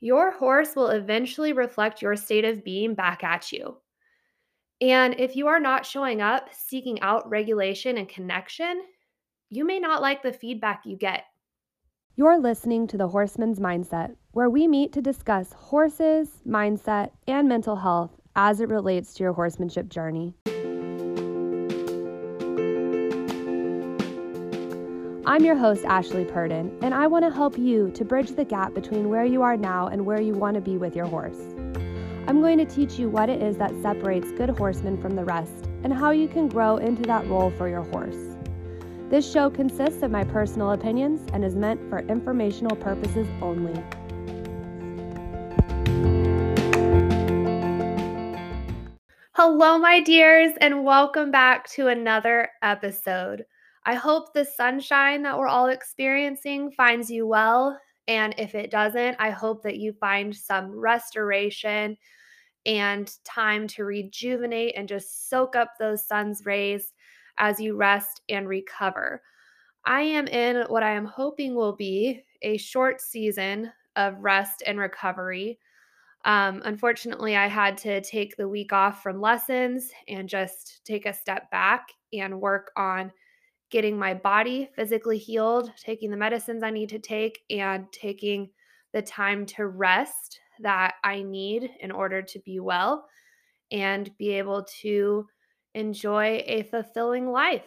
Your horse will eventually reflect your state of being back at you. And if you are not showing up, seeking out regulation and connection, you may not like the feedback you get. You're listening to the Horseman's Mindset, where we meet to discuss horses, mindset, and mental health as it relates to your horsemanship journey. I'm your host, Ashley Purdin, and I want to help you to bridge the gap between where you are now and where you want to be with your horse. I'm going to teach you what it is that separates good horsemen from the rest and how you can grow into that role for your horse. This show consists of my personal opinions and is meant for informational purposes only. Hello, my dears, and welcome back to another episode. I hope the sunshine that we're all experiencing finds you well. And if it doesn't, I hope that you find some restoration and time to rejuvenate and just soak up those sun's rays as you rest and recover. I am in what I am hoping will be a short season of rest and recovery. Um, unfortunately, I had to take the week off from lessons and just take a step back and work on getting my body physically healed, taking the medicines I need to take, and taking the time to rest that I need in order to be well and be able to enjoy a fulfilling life.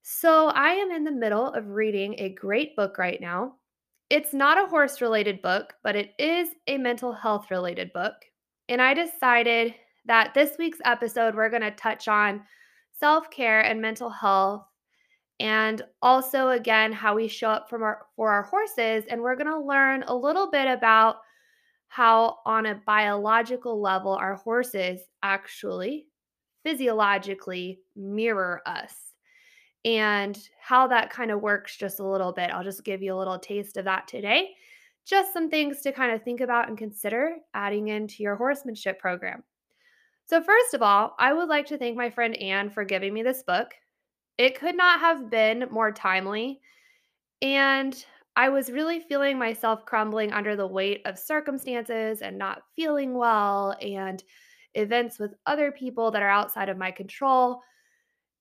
So, I am in the middle of reading a great book right now. It's not a horse related book, but it is a mental health related book. And I decided that this week's episode, we're going to touch on self care and mental health and also again how we show up from our for our horses and we're going to learn a little bit about how on a biological level our horses actually physiologically mirror us and how that kind of works just a little bit. I'll just give you a little taste of that today. Just some things to kind of think about and consider adding into your horsemanship program. So, first of all, I would like to thank my friend Anne for giving me this book. It could not have been more timely. And I was really feeling myself crumbling under the weight of circumstances and not feeling well and events with other people that are outside of my control.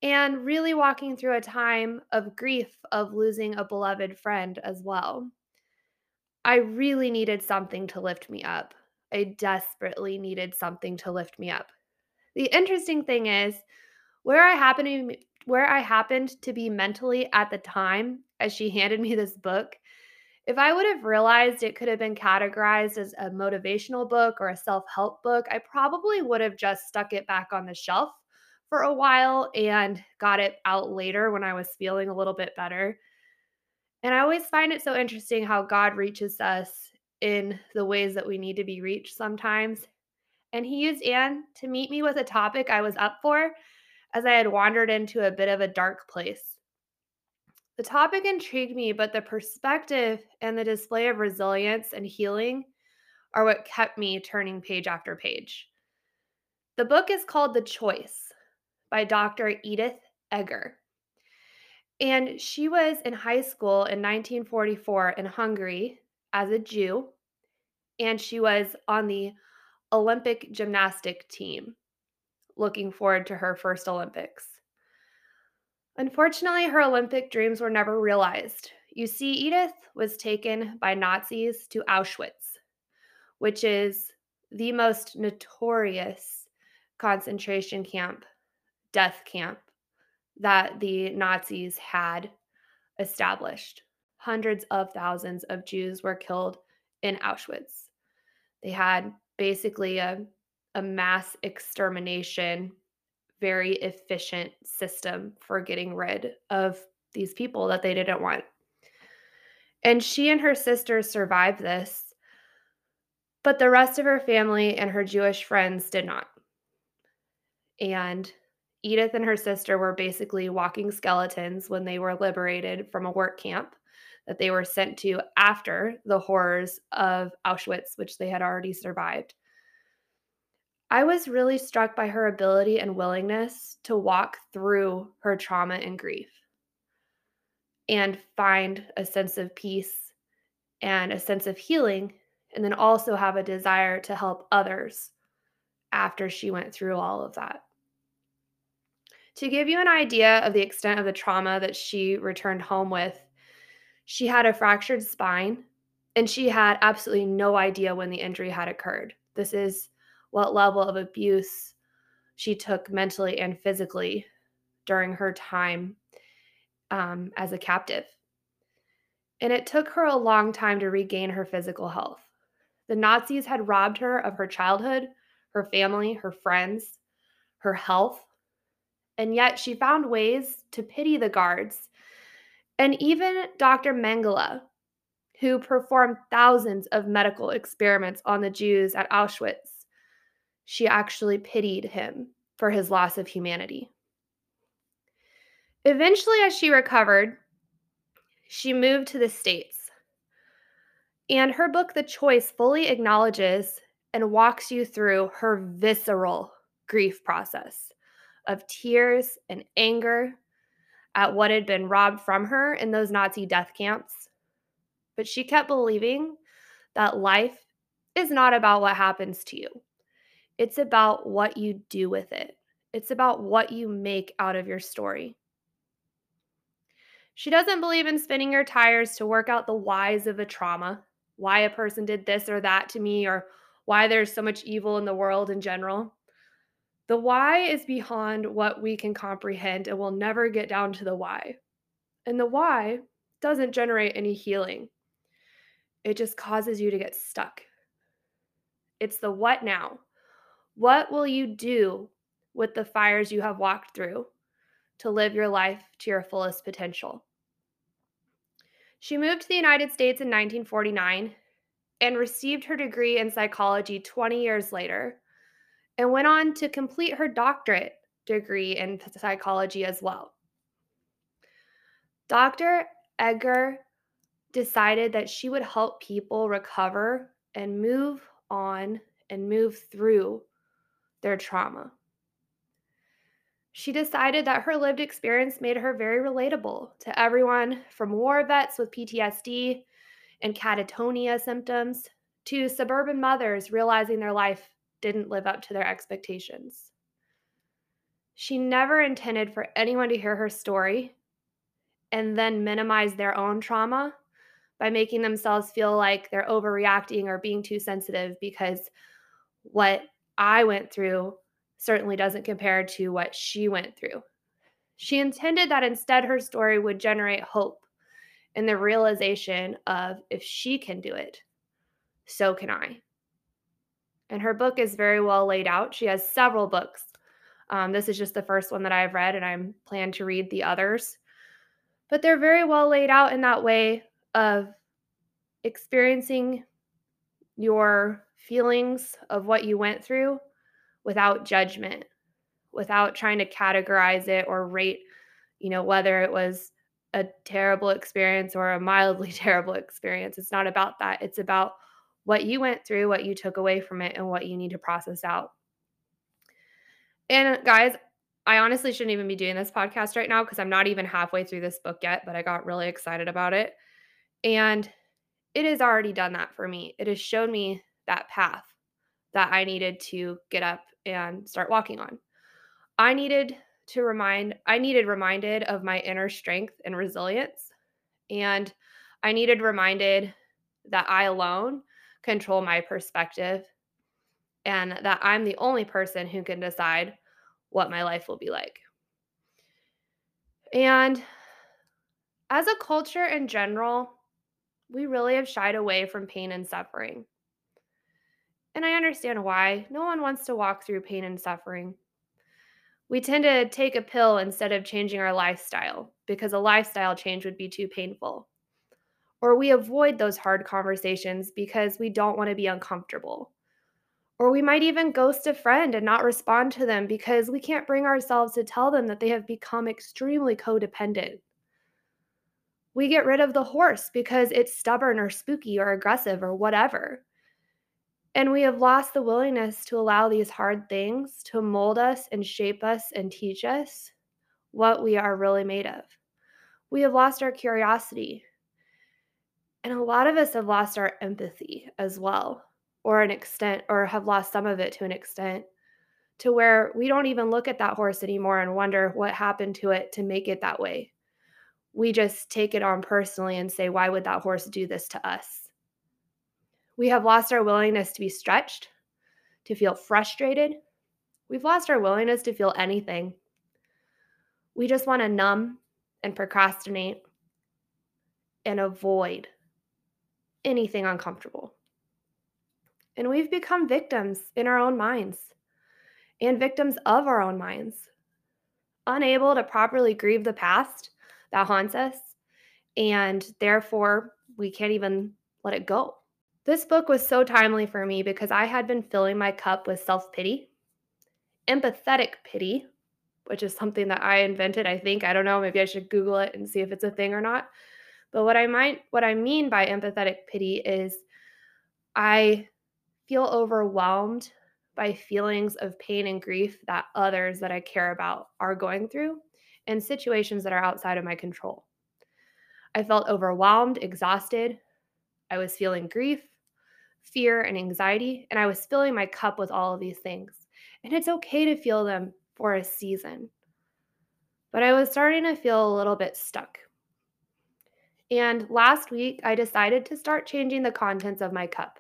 And really walking through a time of grief of losing a beloved friend as well. I really needed something to lift me up. I desperately needed something to lift me up. The interesting thing is, where I happened to where I happened to be mentally at the time as she handed me this book, if I would have realized it could have been categorized as a motivational book or a self help book, I probably would have just stuck it back on the shelf for a while and got it out later when I was feeling a little bit better. And I always find it so interesting how God reaches us in the ways that we need to be reached sometimes. And He used Anne to meet me with a topic I was up for as I had wandered into a bit of a dark place. The topic intrigued me, but the perspective and the display of resilience and healing are what kept me turning page after page. The book is called The Choice by Dr. Edith Eger. And she was in high school in 1944 in Hungary as a Jew, and she was on the Olympic gymnastic team looking forward to her first Olympics. Unfortunately, her Olympic dreams were never realized. You see, Edith was taken by Nazis to Auschwitz, which is the most notorious concentration camp, death camp that the Nazis had established. Hundreds of thousands of Jews were killed in Auschwitz. They had basically a a mass extermination, very efficient system for getting rid of these people that they didn't want. And she and her sister survived this, but the rest of her family and her Jewish friends did not. And Edith and her sister were basically walking skeletons when they were liberated from a work camp that they were sent to after the horrors of Auschwitz, which they had already survived. I was really struck by her ability and willingness to walk through her trauma and grief and find a sense of peace and a sense of healing and then also have a desire to help others after she went through all of that. To give you an idea of the extent of the trauma that she returned home with, she had a fractured spine and she had absolutely no idea when the injury had occurred. This is what level of abuse she took mentally and physically during her time um, as a captive. And it took her a long time to regain her physical health. The Nazis had robbed her of her childhood, her family, her friends, her health, and yet she found ways to pity the guards. And even Dr. Mengele, who performed thousands of medical experiments on the Jews at Auschwitz, she actually pitied him for his loss of humanity. Eventually, as she recovered, she moved to the States. And her book, The Choice, fully acknowledges and walks you through her visceral grief process of tears and anger at what had been robbed from her in those Nazi death camps. But she kept believing that life is not about what happens to you, it's about what you do with it, it's about what you make out of your story. She doesn't believe in spinning your tires to work out the whys of a trauma, why a person did this or that to me, or why there's so much evil in the world in general. The why is beyond what we can comprehend and we'll never get down to the why. And the why doesn't generate any healing, it just causes you to get stuck. It's the what now. What will you do with the fires you have walked through to live your life to your fullest potential? She moved to the United States in 1949 and received her degree in psychology 20 years later and went on to complete her doctorate degree in psychology as well. Dr. Eger decided that she would help people recover and move on and move through their trauma. She decided that her lived experience made her very relatable to everyone from war vets with PTSD and catatonia symptoms to suburban mothers realizing their life didn't live up to their expectations. She never intended for anyone to hear her story and then minimize their own trauma by making themselves feel like they're overreacting or being too sensitive because what I went through certainly doesn't compare to what she went through. She intended that instead her story would generate hope and the realization of if she can do it, so can I. And her book is very well laid out. She has several books. Um, this is just the first one that I've read, and I'm plan to read the others. But they're very well laid out in that way of experiencing your feelings of what you went through without judgment, without trying to categorize it or rate, you know, whether it was a terrible experience or a mildly terrible experience. It's not about that. It's about what you went through, what you took away from it, and what you need to process out. And guys, I honestly shouldn't even be doing this podcast right now because I'm not even halfway through this book yet, but I got really excited about it. And it has already done that for me. It has shown me that path that I needed to get up and start walking on. I needed to remind, I needed reminded of my inner strength and resilience. And I needed reminded that I alone control my perspective and that I'm the only person who can decide what my life will be like. And as a culture in general, we really have shied away from pain and suffering. And I understand why. No one wants to walk through pain and suffering. We tend to take a pill instead of changing our lifestyle because a lifestyle change would be too painful. Or we avoid those hard conversations because we don't want to be uncomfortable. Or we might even ghost a friend and not respond to them because we can't bring ourselves to tell them that they have become extremely codependent. We get rid of the horse because it's stubborn or spooky or aggressive or whatever. And we have lost the willingness to allow these hard things to mold us and shape us and teach us what we are really made of. We have lost our curiosity And a lot of us have lost our empathy as well, or an extent, or have lost some of it to an extent, to where we don't even look at that horse anymore and wonder what happened to it to make it that way. We just take it on personally and say, why would that horse do this to us? We have lost our willingness to be stretched, to feel frustrated. We've lost our willingness to feel anything. We just want to numb and procrastinate and avoid anything uncomfortable. And we've become victims in our own minds and victims of our own minds, unable to properly grieve the past that haunts us, and therefore we can't even let it go. This book was so timely for me because I had been filling my cup with self pity, empathetic pity, which is something that I invented, I think. I don't know, maybe I should Google it and see if it's a thing or not. But what I might what I mean by empathetic pity is I feel overwhelmed by feelings of pain and grief that others that I care about are going through and situations that are outside of my control. I felt overwhelmed, exhausted. I was feeling grief, fear, and anxiety, and I was filling my cup with all of these things. And it's okay to feel them for a season. But I was starting to feel a little bit stuck. And last week, I decided to start changing the contents of my cup.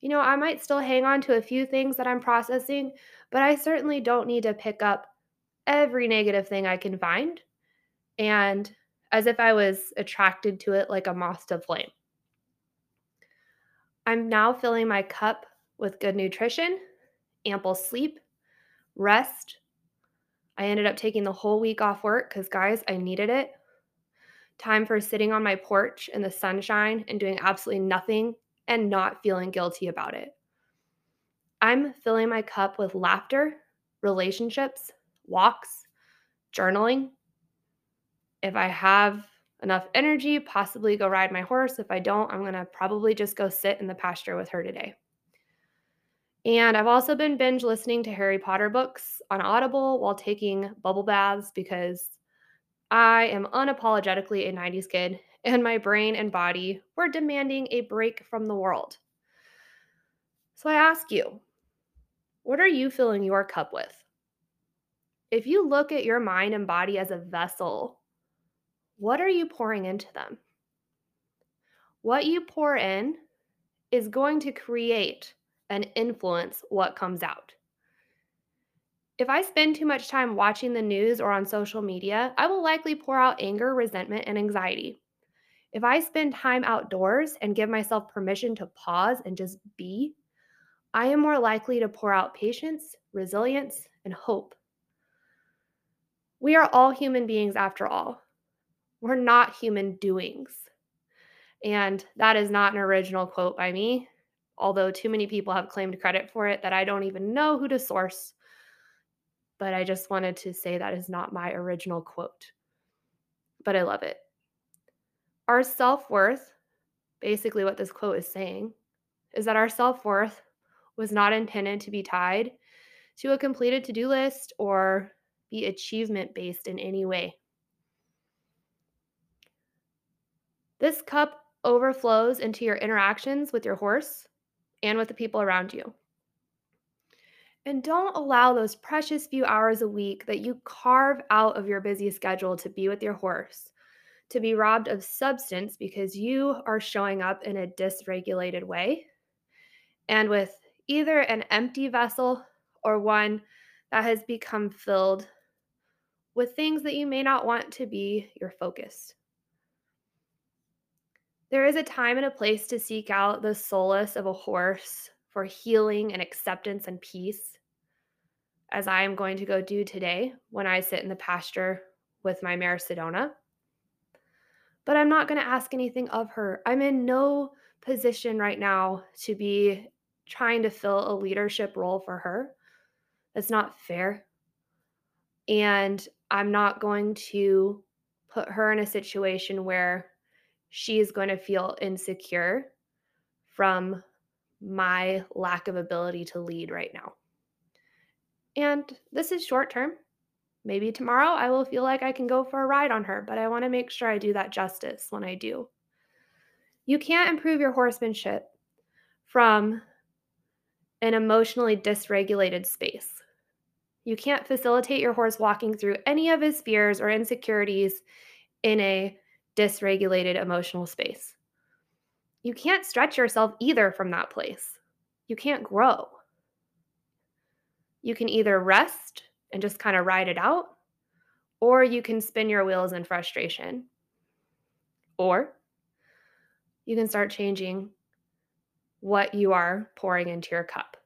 You know, I might still hang on to a few things that I'm processing, but I certainly don't need to pick up every negative thing I can find and as if I was attracted to it like a moth to flame. I'm now filling my cup with good nutrition, ample sleep, rest. I ended up taking the whole week off work because, guys, I needed it time for sitting on my porch in the sunshine and doing absolutely nothing and not feeling guilty about it. I'm filling my cup with laughter, relationships, walks, journaling. If I have enough energy, possibly go ride my horse. If I don't, I'm going to probably just go sit in the pasture with her today. And I've also been binge listening to Harry Potter books on Audible while taking bubble baths because I am unapologetically a 90s kid, and my brain and body were demanding a break from the world. So I ask you, what are you filling your cup with? If you look at your mind and body as a vessel, what are you pouring into them? What you pour in is going to create and influence what comes out. If I spend too much time watching the news or on social media, I will likely pour out anger, resentment, and anxiety. If I spend time outdoors and give myself permission to pause and just be, I am more likely to pour out patience, resilience, and hope. We are all human beings after all. We're not human doings. And that is not an original quote by me, although too many people have claimed credit for it that I don't even know who to source but I just wanted to say that is not my original quote. But I love it. Our self worth, basically, what this quote is saying, is that our self worth was not intended to be tied to a completed to do list or be achievement based in any way. This cup overflows into your interactions with your horse and with the people around you. And don't allow those precious few hours a week that you carve out of your busy schedule to be with your horse to be robbed of substance because you are showing up in a dysregulated way and with either an empty vessel or one that has become filled with things that you may not want to be your focus. There is a time and a place to seek out the solace of a horse for healing and acceptance and peace, as I am going to go do today when I sit in the pasture with my mare Sedona. But I'm not going to ask anything of her. I'm in no position right now to be trying to fill a leadership role for her. That's not fair. And I'm not going to put her in a situation where she's going to feel insecure from my lack of ability to lead right now. And this is short term. Maybe tomorrow I will feel like I can go for a ride on her, but I want to make sure I do that justice when I do. You can't improve your horsemanship from an emotionally dysregulated space. You can't facilitate your horse walking through any of his fears or insecurities in a dysregulated emotional space. You can't stretch yourself either from that place. You can't grow. You can either rest and just kind of ride it out, or you can spin your wheels in frustration. Or you can start changing what you are pouring into your cup.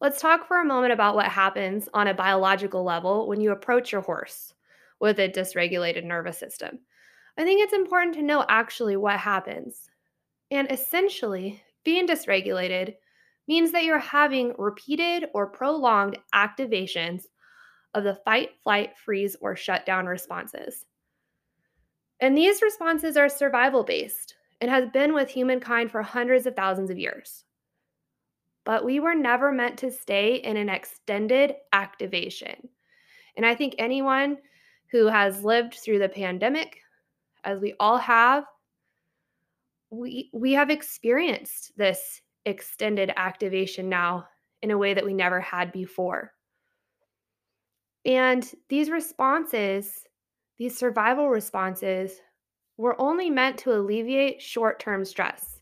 Let's talk for a moment about what happens on a biological level when you approach your horse with a dysregulated nervous system. I think it's important to know actually what happens. And essentially, being dysregulated means that you're having repeated or prolonged activations of the fight, flight, freeze, or shutdown responses. And these responses are survival based and has been with humankind for hundreds of thousands of years but we were never meant to stay in an extended activation. And I think anyone who has lived through the pandemic, as we all have, we, we have experienced this extended activation now in a way that we never had before. And these responses, these survival responses, were only meant to alleviate short term stress.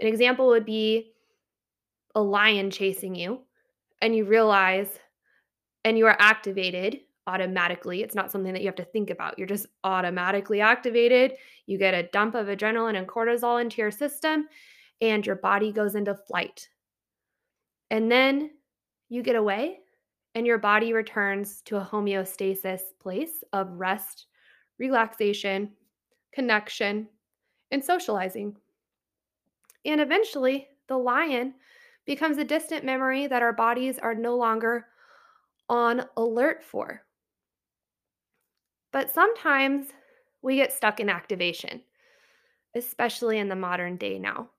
An example would be a lion chasing you and you realize and you are activated automatically. It's not something that you have to think about. You're just automatically activated. You get a dump of adrenaline and cortisol into your system, and your body goes into flight. And then you get away, and your body returns to a homeostasis place of rest, relaxation, connection, and socializing. And eventually, the lion becomes a distant memory that our bodies are no longer on alert for. But sometimes we get stuck in activation, especially in the modern day now.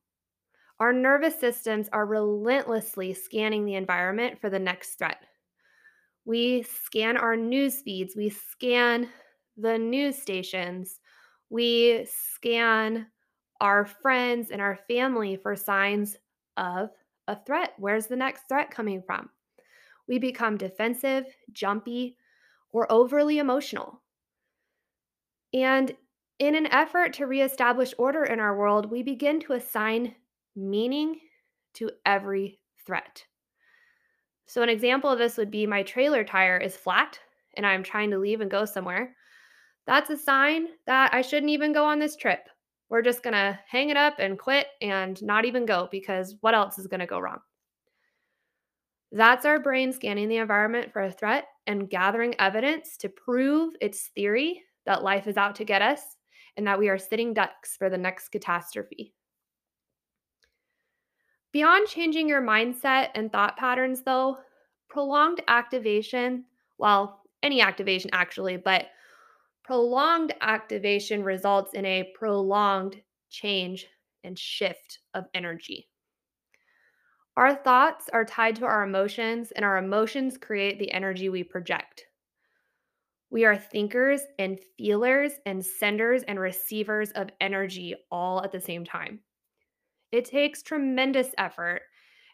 Our nervous systems are relentlessly scanning the environment for the next threat. We scan our news feeds, we scan the news stations, we scan our friends and our family for signs of a threat. Where's the next threat coming from? We become defensive, jumpy, or overly emotional. And in an effort to reestablish order in our world, we begin to assign meaning to every threat. So, an example of this would be my trailer tire is flat and I'm trying to leave and go somewhere. That's a sign that I shouldn't even go on this trip we're just going to hang it up and quit and not even go because what else is going to go wrong? That's our brain scanning the environment for a threat and gathering evidence to prove its theory that life is out to get us and that we are sitting ducks for the next catastrophe. Beyond changing your mindset and thought patterns, though, prolonged activation, well, any activation actually, but Prolonged activation results in a prolonged change and shift of energy. Our thoughts are tied to our emotions, and our emotions create the energy we project. We are thinkers and feelers and senders and receivers of energy all at the same time. It takes tremendous effort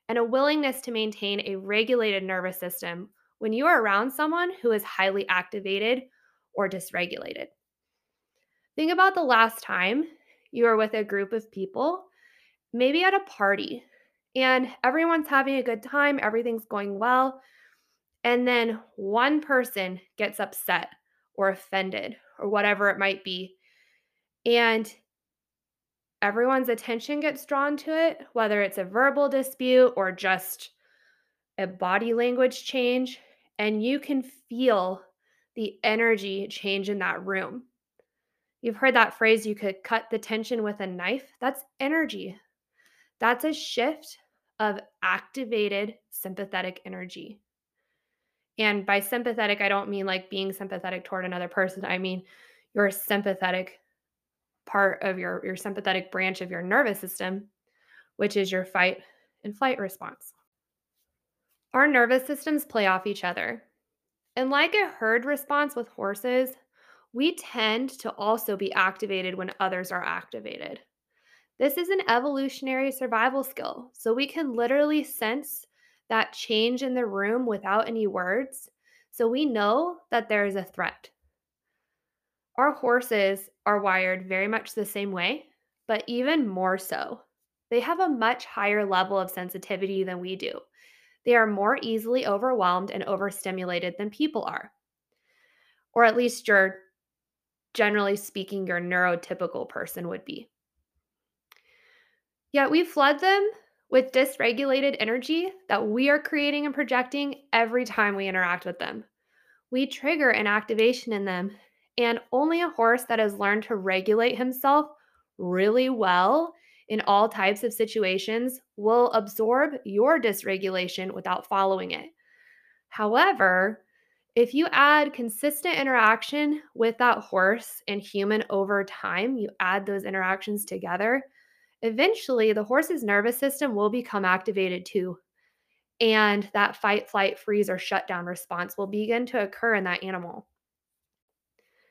and a willingness to maintain a regulated nervous system when you are around someone who is highly activated or dysregulated. Think about the last time you were with a group of people, maybe at a party, and everyone's having a good time, everything's going well, and then one person gets upset or offended or whatever it might be. And everyone's attention gets drawn to it, whether it's a verbal dispute or just a body language change, and you can feel the energy change in that room. You've heard that phrase you could cut the tension with a knife. That's energy. That's a shift of activated sympathetic energy. And by sympathetic, I don't mean like being sympathetic toward another person. I mean your sympathetic part of your, your sympathetic branch of your nervous system, which is your fight and flight response. Our nervous systems play off each other. And like a herd response with horses, we tend to also be activated when others are activated. This is an evolutionary survival skill, so we can literally sense that change in the room without any words, so we know that there is a threat. Our horses are wired very much the same way, but even more so. They have a much higher level of sensitivity than we do. They are more easily overwhelmed and overstimulated than people are. Or at least your, generally speaking, your neurotypical person would be. Yet we flood them with dysregulated energy that we are creating and projecting every time we interact with them. We trigger an activation in them, and only a horse that has learned to regulate himself really well in all types of situations will absorb your dysregulation without following it. However, if you add consistent interaction with that horse and human over time, you add those interactions together, eventually the horse's nervous system will become activated too. And that fight, flight, freeze, or shutdown response will begin to occur in that animal.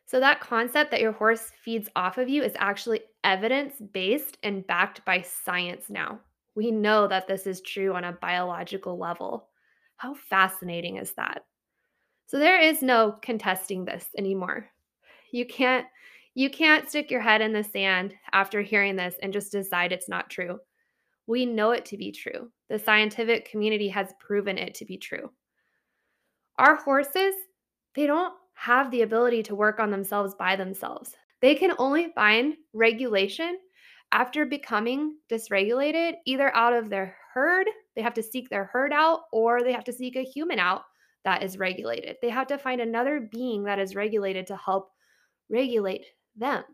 So, that concept that your horse feeds off of you is actually evidence based and backed by science now. We know that this is true on a biological level. How fascinating is that? So there is no contesting this anymore. You can't you can't stick your head in the sand after hearing this and just decide it's not true. We know it to be true. The scientific community has proven it to be true. Our horses, they don't have the ability to work on themselves by themselves. They can only find regulation after becoming dysregulated, either out of their herd, they have to seek their herd out, or they have to seek a human out that is regulated. They have to find another being that is regulated to help regulate them.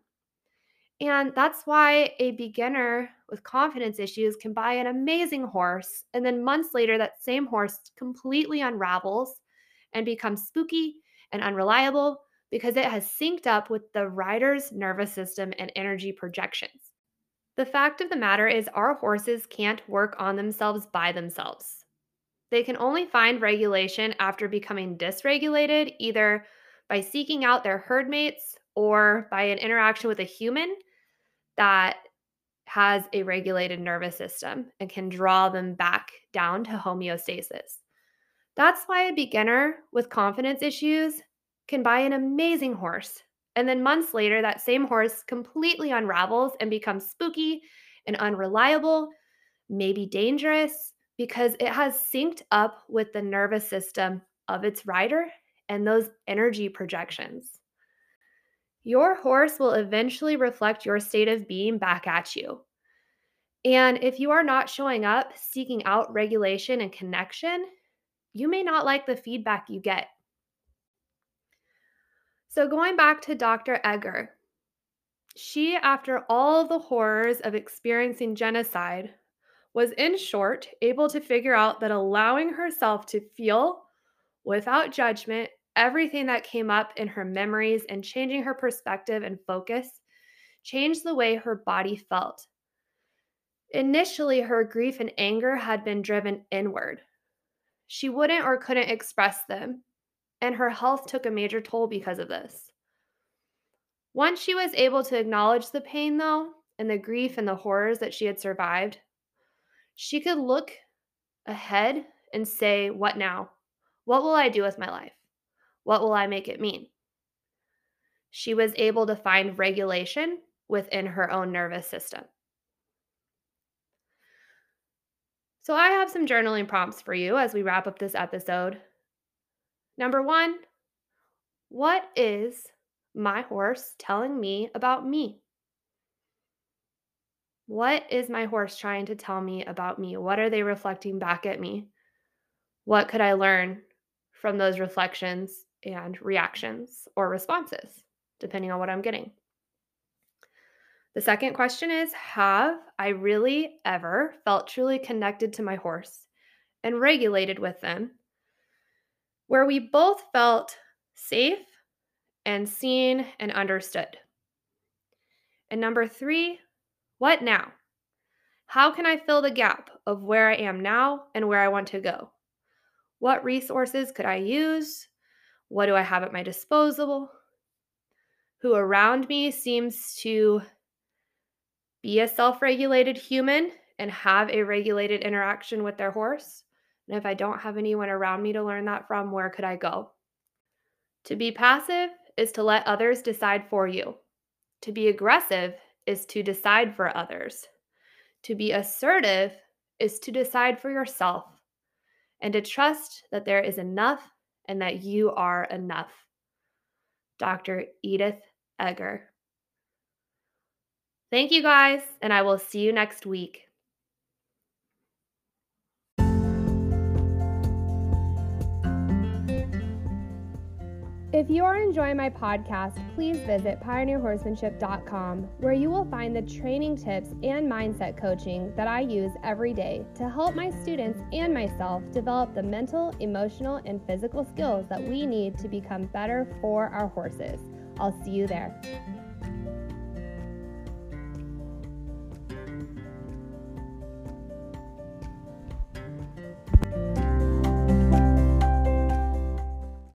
And that's why a beginner with confidence issues can buy an amazing horse, and then months later, that same horse completely unravels and becomes spooky and unreliable because it has synced up with the rider's nervous system and energy projections. The fact of the matter is, our horses can't work on themselves by themselves. They can only find regulation after becoming dysregulated, either by seeking out their herd mates or by an interaction with a human that has a regulated nervous system and can draw them back down to homeostasis. That's why a beginner with confidence issues can buy an amazing horse. And then months later, that same horse completely unravels and becomes spooky and unreliable, maybe dangerous, because it has synced up with the nervous system of its rider and those energy projections. Your horse will eventually reflect your state of being back at you. And if you are not showing up, seeking out regulation and connection, you may not like the feedback you get. So, going back to Dr. Eger, she, after all the horrors of experiencing genocide, was in short able to figure out that allowing herself to feel without judgment everything that came up in her memories and changing her perspective and focus changed the way her body felt. Initially, her grief and anger had been driven inward. She wouldn't or couldn't express them, and her health took a major toll because of this. Once she was able to acknowledge the pain, though, and the grief and the horrors that she had survived, she could look ahead and say, What now? What will I do with my life? What will I make it mean? She was able to find regulation within her own nervous system. So, I have some journaling prompts for you as we wrap up this episode. Number one, what is my horse telling me about me? What is my horse trying to tell me about me? What are they reflecting back at me? What could I learn from those reflections and reactions or responses, depending on what I'm getting? The second question is Have I really ever felt truly connected to my horse and regulated with them where we both felt safe and seen and understood. And number three, what now? How can I fill the gap of where I am now and where I want to go? What resources could I use? What do I have at my disposal? who around me seems to be a self regulated human and have a regulated interaction with their horse. And if I don't have anyone around me to learn that from, where could I go? To be passive is to let others decide for you. To be aggressive is to decide for others. To be assertive is to decide for yourself and to trust that there is enough and that you are enough. Dr. Edith Eger. Thank you guys, and I will see you next week. If you are enjoying my podcast, please visit pioneerhorsemanship.com, where you will find the training tips and mindset coaching that I use every day to help my students and myself develop the mental, emotional, and physical skills that we need to become better for our horses. I'll see you there.